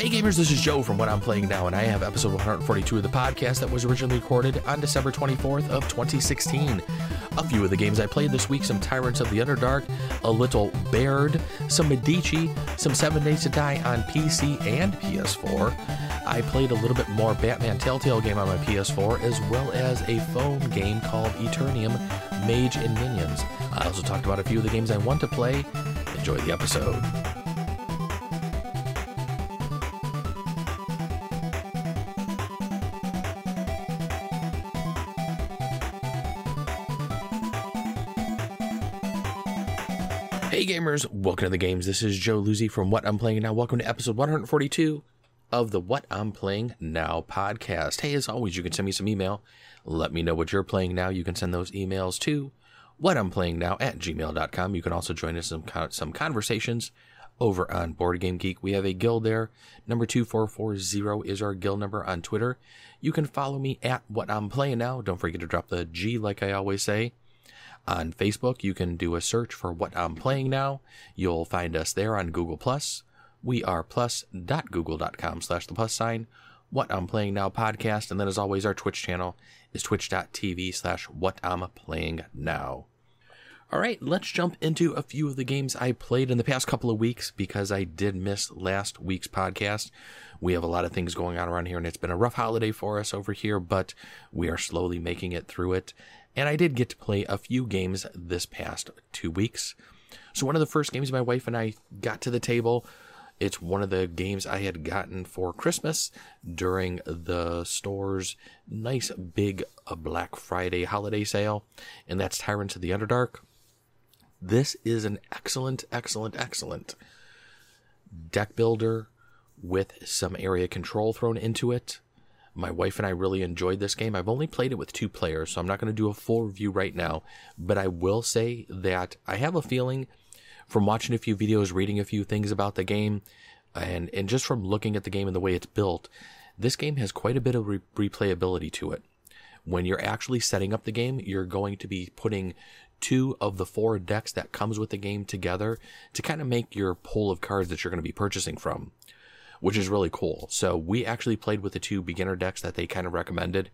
Hey gamers, this is Joe from What I'm Playing Now, and I have episode 142 of the podcast that was originally recorded on December 24th of 2016. A few of the games I played this week, some Tyrants of the Underdark, a little Baird, some Medici, some Seven Days to Die on PC and PS4. I played a little bit more Batman Telltale game on my PS4, as well as a phone game called Eternium Mage and Minions. I also talked about a few of the games I want to play. Enjoy the episode. Hey gamers, welcome to the games. This is Joe Luzzi from What I'm Playing Now. Welcome to episode 142 of the What I'm Playing Now podcast. Hey, as always, you can send me some email. Let me know what you're playing now. You can send those emails to what I'm playing now at gmail.com. You can also join us in some, some conversations over on Board Game Geek. We have a guild there. Number 2440 is our guild number on Twitter. You can follow me at What I'm Playing Now. Don't forget to drop the G like I always say. On Facebook, you can do a search for what I'm playing now. You'll find us there on Google Plus. We are plus.google.com slash the plus sign. What I'm playing now podcast. And then as always, our Twitch channel is twitch.tv slash what I'm playing now. All right, let's jump into a few of the games I played in the past couple of weeks because I did miss last week's podcast. We have a lot of things going on around here and it's been a rough holiday for us over here, but we are slowly making it through it. And I did get to play a few games this past two weeks. So one of the first games my wife and I got to the table, it's one of the games I had gotten for Christmas during the store's nice big uh, Black Friday holiday sale, and that's Tyrants of the Underdark. This is an excellent, excellent, excellent deck builder with some area control thrown into it. My wife and I really enjoyed this game. I've only played it with two players, so I'm not going to do a full review right now. But I will say that I have a feeling from watching a few videos, reading a few things about the game, and, and just from looking at the game and the way it's built, this game has quite a bit of re- replayability to it. When you're actually setting up the game, you're going to be putting two of the four decks that comes with the game together to kind of make your pool of cards that you're going to be purchasing from which is really cool. So we actually played with the two beginner decks that they kind of recommended,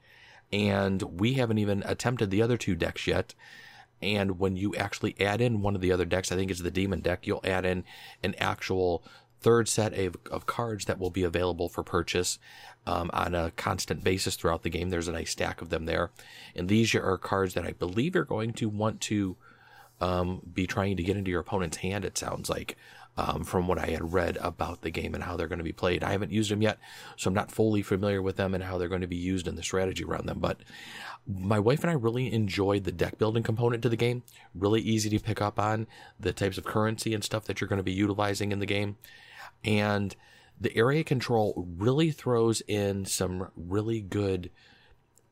and we haven't even attempted the other two decks yet. And when you actually add in one of the other decks, I think it's the demon deck, you'll add in an actual third set of, of cards that will be available for purchase um, on a constant basis throughout the game. There's a nice stack of them there. And these are cards that I believe you're going to want to um, be trying to get into your opponent's hand, it sounds like um, from what I had read about the game and how they're going to be played. I haven't used them yet, so I'm not fully familiar with them and how they're going to be used and the strategy around them. But my wife and I really enjoyed the deck building component to the game. Really easy to pick up on the types of currency and stuff that you're going to be utilizing in the game. And the area control really throws in some really good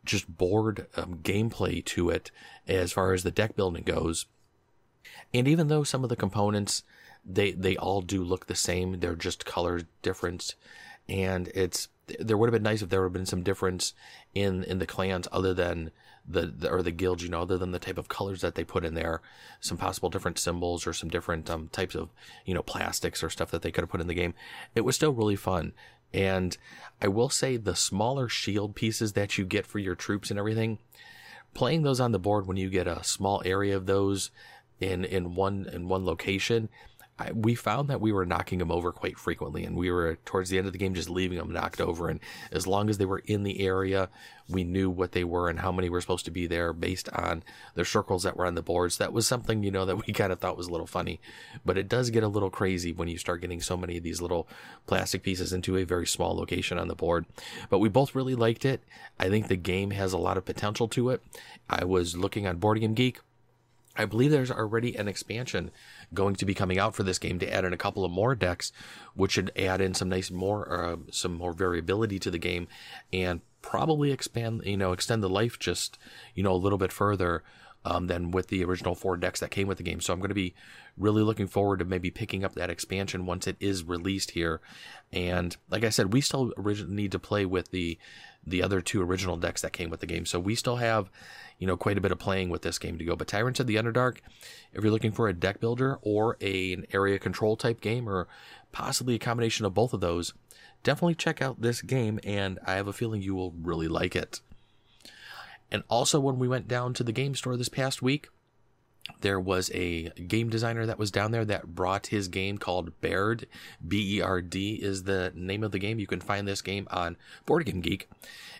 just board um, gameplay to it as far as the deck building goes. And even though some of the components they they all do look the same. They're just color difference, and it's there would have been nice if there would have been some difference in in the clans other than the, the, or the guilds, you know, other than the type of colors that they put in there, some possible different symbols or some different um, types of you know plastics or stuff that they could have put in the game. It was still really fun. And I will say the smaller shield pieces that you get for your troops and everything, playing those on the board when you get a small area of those in in one in one location I, we found that we were knocking them over quite frequently, and we were towards the end of the game just leaving them knocked over. And as long as they were in the area, we knew what they were and how many were supposed to be there based on the circles that were on the boards. That was something you know that we kind of thought was a little funny, but it does get a little crazy when you start getting so many of these little plastic pieces into a very small location on the board. But we both really liked it. I think the game has a lot of potential to it. I was looking on Board Game Geek. I believe there's already an expansion going to be coming out for this game to add in a couple of more decks, which should add in some nice more uh, some more variability to the game, and probably expand you know extend the life just you know a little bit further um, than with the original four decks that came with the game. So I'm going to be really looking forward to maybe picking up that expansion once it is released here. And like I said, we still need to play with the the other two original decks that came with the game. So we still have, you know, quite a bit of playing with this game to go. But Tyrants of the Underdark, if you're looking for a deck builder or a, an area control type game, or possibly a combination of both of those, definitely check out this game, and I have a feeling you will really like it. And also, when we went down to the game store this past week, there was a game designer that was down there that brought his game called Baird. B E R D is the name of the game. You can find this game on Board Game Geek.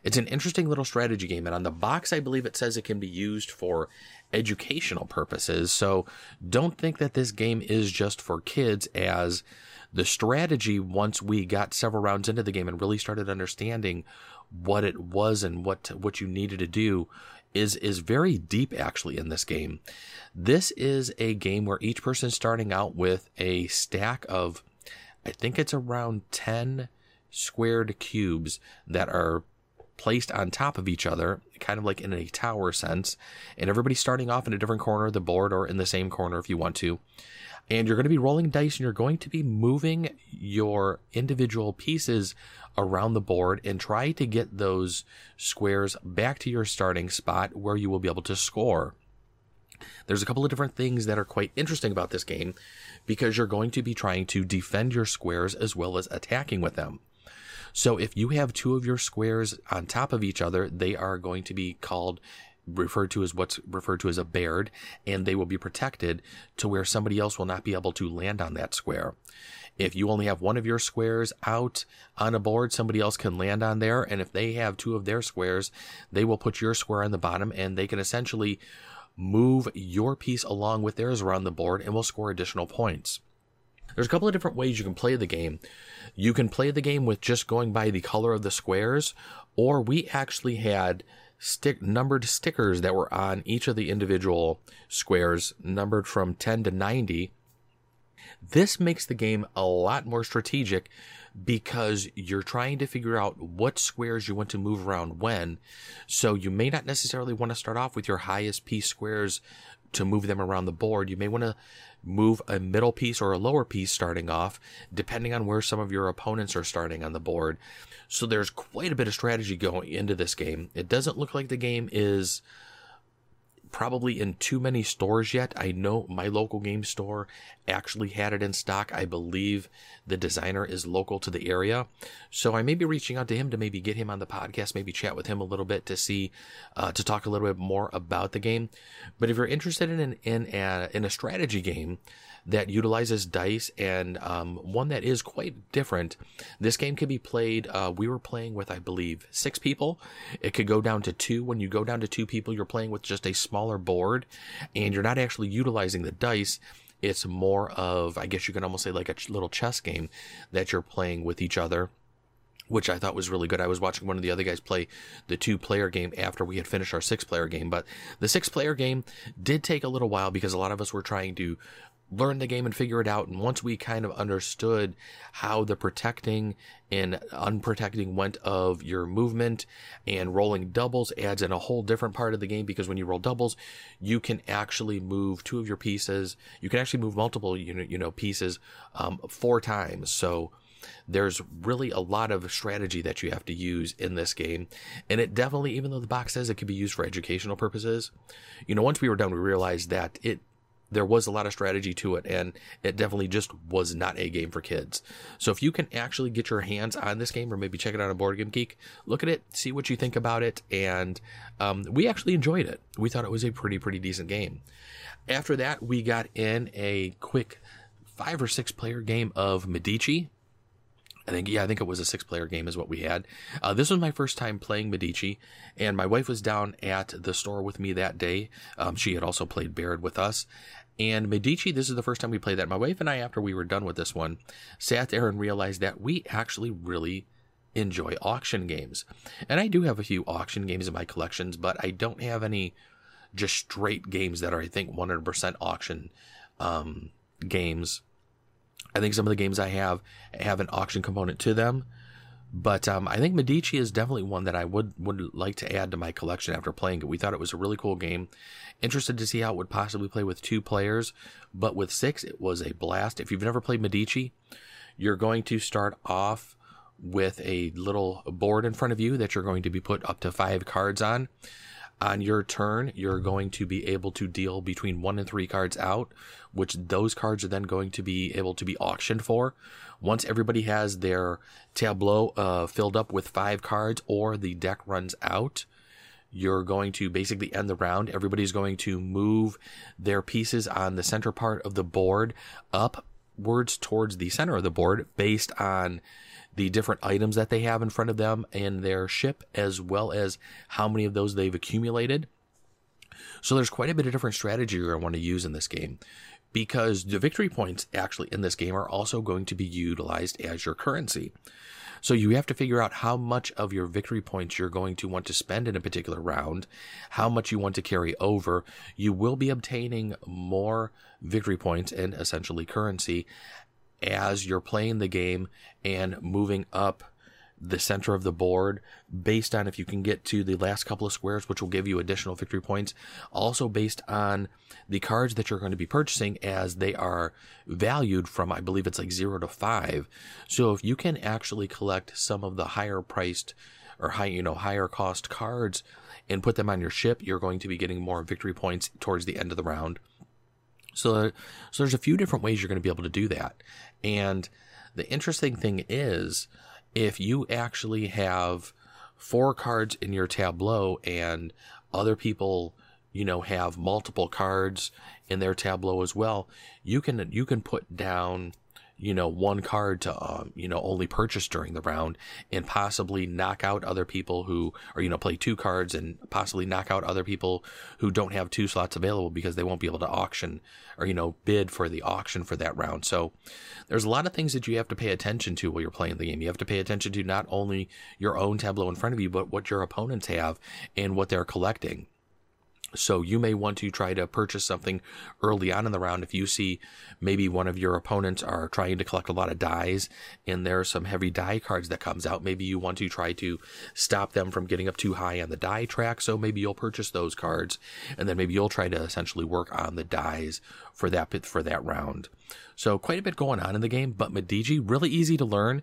It's an interesting little strategy game, and on the box, I believe it says it can be used for educational purposes. So don't think that this game is just for kids, as the strategy, once we got several rounds into the game and really started understanding what it was and what what you needed to do is is very deep actually in this game. This is a game where each person starting out with a stack of I think it's around 10 squared cubes that are placed on top of each other, kind of like in a tower sense, and everybody's starting off in a different corner of the board or in the same corner if you want to. And you're going to be rolling dice and you're going to be moving your individual pieces around the board and try to get those squares back to your starting spot where you will be able to score. There's a couple of different things that are quite interesting about this game because you're going to be trying to defend your squares as well as attacking with them. So if you have two of your squares on top of each other, they are going to be called referred to as what's referred to as a baird, and they will be protected to where somebody else will not be able to land on that square. If you only have one of your squares out on a board, somebody else can land on there. And if they have two of their squares, they will put your square on the bottom and they can essentially move your piece along with theirs around the board and will score additional points. There's a couple of different ways you can play the game. You can play the game with just going by the color of the squares, or we actually had stick numbered stickers that were on each of the individual squares, numbered from 10 to 90, this makes the game a lot more strategic because you're trying to figure out what squares you want to move around when. So you may not necessarily want to start off with your highest piece squares to move them around the board. You may want to move a middle piece or a lower piece starting off, depending on where some of your opponents are starting on the board. So there's quite a bit of strategy going into this game. It doesn't look like the game is probably in too many stores yet. I know my local game store actually had it in stock. I believe the designer is local to the area. So I may be reaching out to him to maybe get him on the podcast, maybe chat with him a little bit to see, uh, to talk a little bit more about the game. But if you're interested in, in, a, in a strategy game, that utilizes dice and um, one that is quite different. This game can be played. Uh, we were playing with, I believe, six people. It could go down to two. When you go down to two people, you're playing with just a smaller board, and you're not actually utilizing the dice. It's more of, I guess you can almost say, like a little chess game that you're playing with each other which I thought was really good. I was watching one of the other guys play the two player game after we had finished our six player game, but the six player game did take a little while because a lot of us were trying to learn the game and figure it out. And once we kind of understood how the protecting and unprotecting went of your movement and rolling doubles adds in a whole different part of the game because when you roll doubles, you can actually move two of your pieces. You can actually move multiple, you know, pieces um, four times. So there's really a lot of strategy that you have to use in this game. And it definitely, even though the box says it could be used for educational purposes, you know, once we were done, we realized that it there was a lot of strategy to it and it definitely just was not a game for kids. So if you can actually get your hands on this game or maybe check it out on Board Game Geek, look at it, see what you think about it. And um, we actually enjoyed it. We thought it was a pretty, pretty decent game. After that, we got in a quick five or six player game of Medici. I think, yeah, I think it was a six player game is what we had. Uh, this was my first time playing Medici, and my wife was down at the store with me that day. Um, she had also played Baird with us. And Medici, this is the first time we played that. My wife and I, after we were done with this one, sat there and realized that we actually really enjoy auction games. And I do have a few auction games in my collections, but I don't have any just straight games that are, I think, 100% auction um, games. I think some of the games I have have an auction component to them, But um, I think Medici is definitely one that I would would like to add to my collection after playing it. We thought it was a really cool game. Interested to see how it would possibly play with two players, but with six, it was a blast. If you've never played Medici, you're going to start off with a little board in front of you that you're going to be put up to five cards on. On your turn, you're going to be able to deal between one and three cards out, which those cards are then going to be able to be auctioned for. Once everybody has their tableau uh, filled up with five cards or the deck runs out, you're going to basically end the round. Everybody's going to move their pieces on the center part of the board upwards towards the center of the board based on the different items that they have in front of them and their ship, as well as how many of those they've accumulated. So there's quite a bit of different strategy you're going to want to use in this game because the victory points actually in this game are also going to be utilized as your currency. So you have to figure out how much of your victory points you're going to want to spend in a particular round, how much you want to carry over. You will be obtaining more victory points and essentially currency as you're playing the game and moving up the center of the board based on if you can get to the last couple of squares, which will give you additional victory points. Also based on the cards that you're going to be purchasing as they are valued from, I believe it's like zero to five. So if you can actually collect some of the higher priced or high, you know, higher cost cards and put them on your ship, you're going to be getting more victory points towards the end of the round. So, so there's a few different ways you're going to be able to do that. And the interesting thing is, if you actually have four cards in your tableau and other people, you know, have multiple cards in their tableau as well, you can you can put down you know, one card to, um, you know, only purchase during the round and possibly knock out other people who, or, you know, play two cards and possibly knock out other people who don't have two slots available because they won't be able to auction or, you know, bid for the auction for that round. So there's a lot of things that you have to pay attention to while you're playing the game. You have to pay attention to not only your own tableau in front of you, but what your opponents have and what they're collecting. So you may want to try to purchase something early on in the round if you see maybe one of your opponents are trying to collect a lot of dyes and there are some heavy dye cards that comes out. Maybe you want to try to stop them from getting up too high on the dye track. So maybe you'll purchase those cards and then maybe you'll try to essentially work on the dyes for that for that round. So quite a bit going on in the game, but Medici really easy to learn,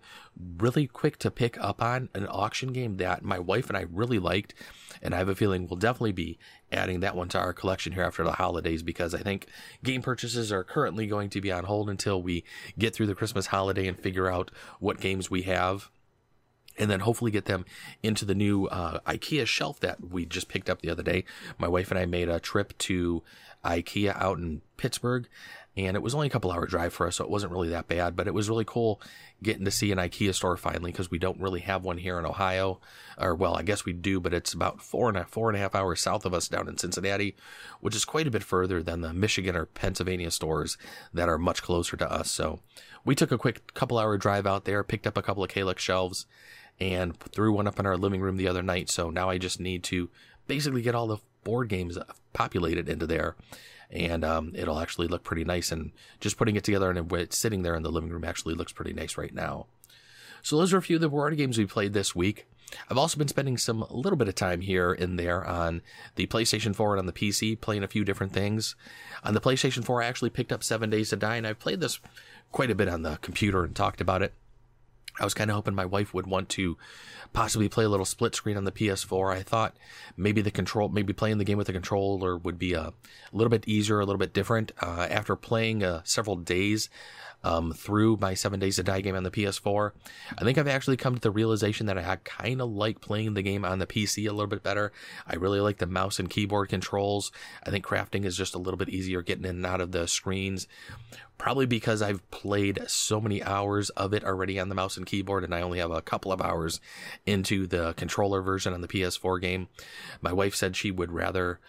really quick to pick up on, an auction game that my wife and I really liked, and I have a feeling we'll definitely be adding that one to our collection here after the holidays because I think game purchases are currently going to be on hold until we get through the Christmas holiday and figure out what games we have and then hopefully get them into the new uh, IKEA shelf that we just picked up the other day. My wife and I made a trip to IKEA out in Pittsburgh, and it was only a couple hour drive for us, so it wasn't really that bad. But it was really cool getting to see an IKEA store finally because we don't really have one here in Ohio, or well, I guess we do, but it's about four and a four and a half hours south of us down in Cincinnati, which is quite a bit further than the Michigan or Pennsylvania stores that are much closer to us. So we took a quick couple hour drive out there, picked up a couple of Kallax shelves, and threw one up in our living room the other night. So now I just need to basically get all the board games populated into there and um, it'll actually look pretty nice. And just putting it together and it's sitting there in the living room actually looks pretty nice right now. So those are a few of the board games we played this week. I've also been spending some a little bit of time here and there on the PlayStation 4 and on the PC, playing a few different things. On the PlayStation 4, I actually picked up Seven Days to Die, and I've played this quite a bit on the computer and talked about it. I was kind of hoping my wife would want to possibly play a little split screen on the PS4. I thought maybe the control, maybe playing the game with the controller would be a, a little bit easier, a little bit different. Uh, after playing uh, several days um, through my Seven Days to Die game on the PS4, I think I've actually come to the realization that I kind of like playing the game on the PC a little bit better. I really like the mouse and keyboard controls. I think crafting is just a little bit easier getting in and out of the screens. Probably because I've played so many hours of it already on the mouse and keyboard, and I only have a couple of hours into the controller version on the PS4 game. My wife said she would rather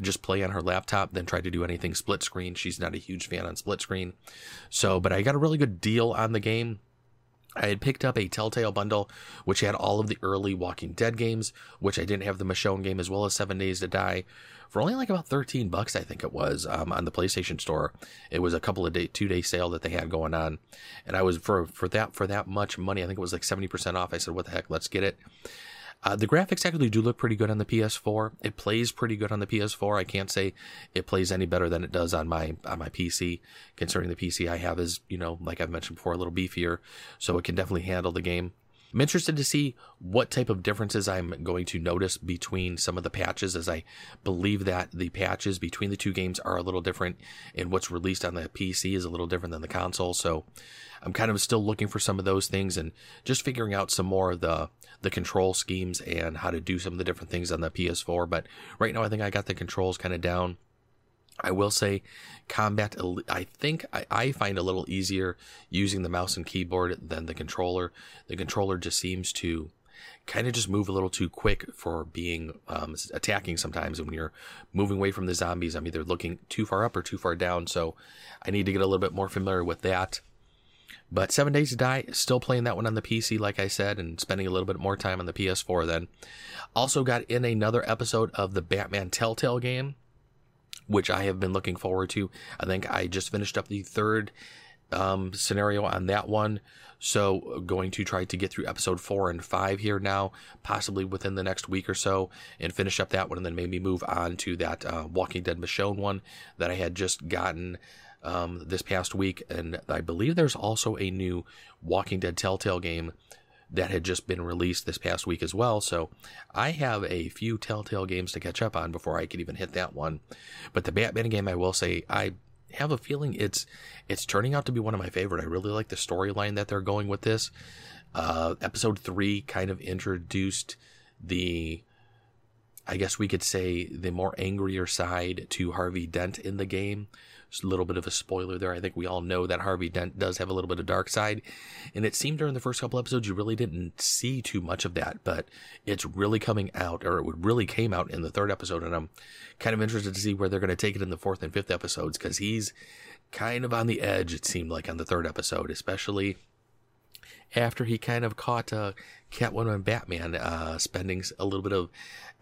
just play on her laptop than try to do anything split screen. She's not a huge fan on split screen. So, but I got a really good deal on the game. I had picked up a Telltale bundle, which had all of the early Walking Dead games, which I didn't have the Michonne game as well as Seven Days to Die, for only like about 13 bucks, I think it was, um, on the PlayStation Store. It was a couple of day, two day sale that they had going on, and I was for for that for that much money, I think it was like 70% off. I said, "What the heck? Let's get it." Uh, the graphics actually do look pretty good on the PS4. It plays pretty good on the PS4. I can't say it plays any better than it does on my on my PC. Considering the PC I have is, you know, like I've mentioned before, a little beefier, so it can definitely handle the game. I'm interested to see what type of differences I'm going to notice between some of the patches, as I believe that the patches between the two games are a little different, and what's released on the PC is a little different than the console. So I'm kind of still looking for some of those things and just figuring out some more of the the control schemes and how to do some of the different things on the PS4. But right now, I think I got the controls kind of down. I will say combat, I think I, I, find a little easier using the mouse and keyboard than the controller. The controller just seems to kind of just move a little too quick for being um, attacking sometimes. And when you're moving away from the zombies, I'm either looking too far up or too far down. So I need to get a little bit more familiar with that. But Seven Days to Die, still playing that one on the PC, like I said, and spending a little bit more time on the PS4 then. Also got in another episode of the Batman Telltale game which I have been looking forward to. I think I just finished up the third um, scenario on that one. So, going to try to get through episode four and five here now, possibly within the next week or so, and finish up that one, and then maybe move on to that uh, Walking Dead Michonne one that I had just gotten um, this past week. And I believe there's also a new Walking Dead Telltale game that had just been released this past week as well. So I have a few Telltale games to catch up on before I could even hit that one. But the Batman game, I will say, I have a feeling it's it's turning out to be one of my favorite. I really like the storyline that they're going with this. Uh, episode three kind of introduced the I guess we could say the more angrier side to Harvey Dent in the game. A little bit of a spoiler there. I think we all know that Harvey Dent does have a little bit of dark side. And it seemed during the first couple episodes you really didn't see too much of that, but it's really coming out, or it really came out in the third episode. And I'm kind of interested to see where they're going to take it in the fourth and fifth episodes because he's kind of on the edge, it seemed like, on the third episode, especially after he kind of caught uh, Catwoman and Batman uh, spending a little bit of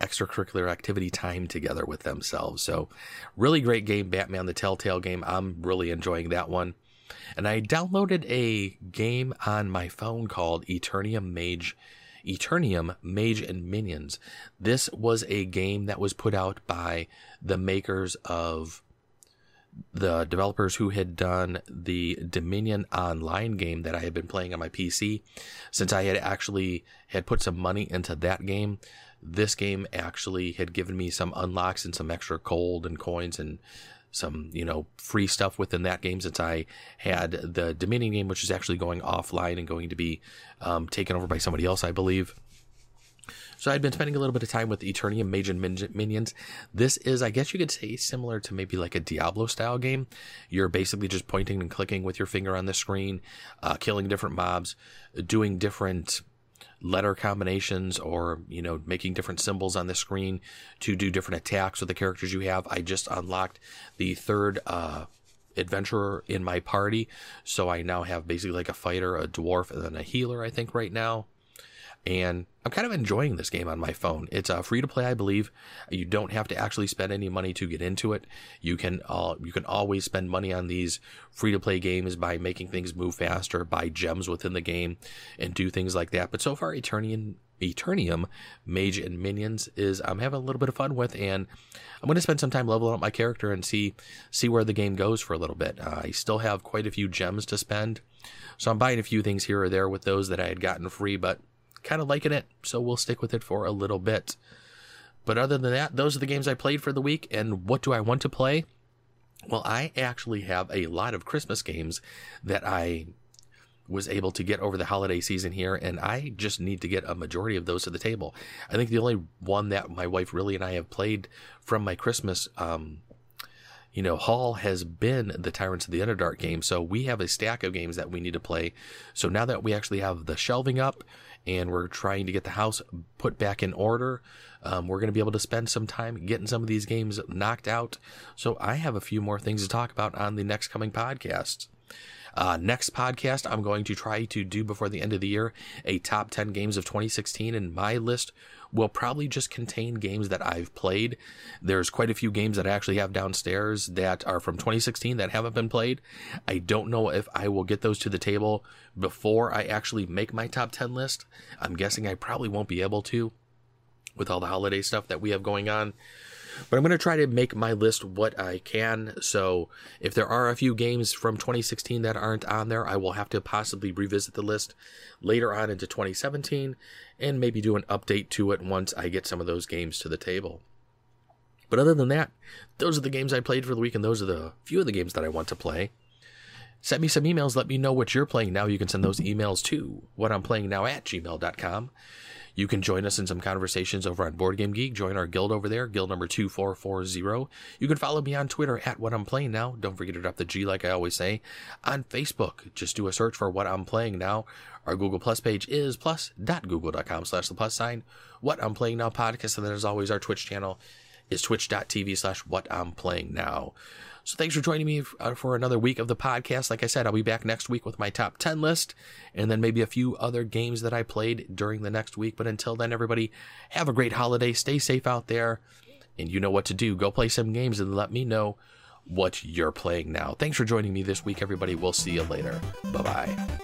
extracurricular activity time together with themselves. So, really great game, Batman the Telltale game. I'm really enjoying that one. And I downloaded a game on my phone called Eternium Mage. Eternium Mage and Minions. This was a game that was put out by the makers of the developers who had done the Dominion online game that I had been playing on my PC, since I had actually had put some money into that game, this game actually had given me some unlocks and some extra gold and coins and some, you know, free stuff within that game since I had the Dominion game, which is actually going offline and going to be um, taken over by somebody else, I believe. So I'd been spending a little bit of time with Eternium Mage and Minions. This is, I guess you could say, similar to maybe like a Diablo style game. You're basically just pointing and clicking with your finger on the screen, uh, killing different mobs, doing different letter combinations or you know making different symbols on the screen to do different attacks with the characters you have i just unlocked the third uh adventurer in my party so i now have basically like a fighter a dwarf and then a healer i think right now and I'm kind of enjoying this game on my phone. It's uh, free to play, I believe. You don't have to actually spend any money to get into it. You can uh, you can always spend money on these free to play games by making things move faster, buy gems within the game, and do things like that. But so far, Eternium, Eternium, Mage and Minions is I'm having a little bit of fun with, and I'm going to spend some time leveling up my character and see see where the game goes for a little bit. Uh, I still have quite a few gems to spend, so I'm buying a few things here or there with those that I had gotten free, but kind of liking it, so we'll stick with it for a little bit. But other than that, those are the games I played for the week. And what do I want to play? Well, I actually have a lot of Christmas games that I was able to get over the holiday season here, and I just need to get a majority of those to the table. I think the only one that my wife really and I have played from my Christmas um, you know, haul has been the Tyrants of the Underdark game. So we have a stack of games that we need to play. So now that we actually have the shelving up and we're trying to get the house put back in order. Um, we're going to be able to spend some time getting some of these games knocked out. So I have a few more things to talk about on the next coming podcast. Uh, next podcast, I'm going to try to do before the end of the year a top 10 games of 2016, and my list will probably just contain games that I've played. There's quite a few games that I actually have downstairs that are from 2016 that haven't been played. I don't know if I will get those to the table before I actually make my top 10 list. I'm guessing I probably won't be able to with all the holiday stuff that we have going on. But I'm going to try to make my list what I can. So if there are a few games from 2016 that aren't on there, I will have to possibly revisit the list later on into 2017 and maybe do an update to it once I get some of those games to the table. But other than that, those are the games I played for the week, and those are the few of the games that I want to play. Send me some emails. Let me know what you're playing now. You can send those emails to what I'm playing now at gmail.com. You can join us in some conversations over on Board Game Geek. Join our guild over there, guild number 2440. You can follow me on Twitter at What I'm Playing Now. Don't forget to drop the G like I always say. On Facebook, just do a search for What I'm Playing Now. Our Google Plus page is plus.google.com slash the plus sign. What I'm Playing Now podcast. And then as always, our Twitch channel is twitch.tv slash what I'm playing now. So thanks for joining me uh, for another week of the podcast. Like I said, I'll be back next week with my top 10 list and then maybe a few other games that I played during the next week. But until then, everybody have a great holiday. Stay safe out there and you know what to do. Go play some games and let me know what you're playing now. Thanks for joining me this week, everybody. We'll see you later. Bye bye.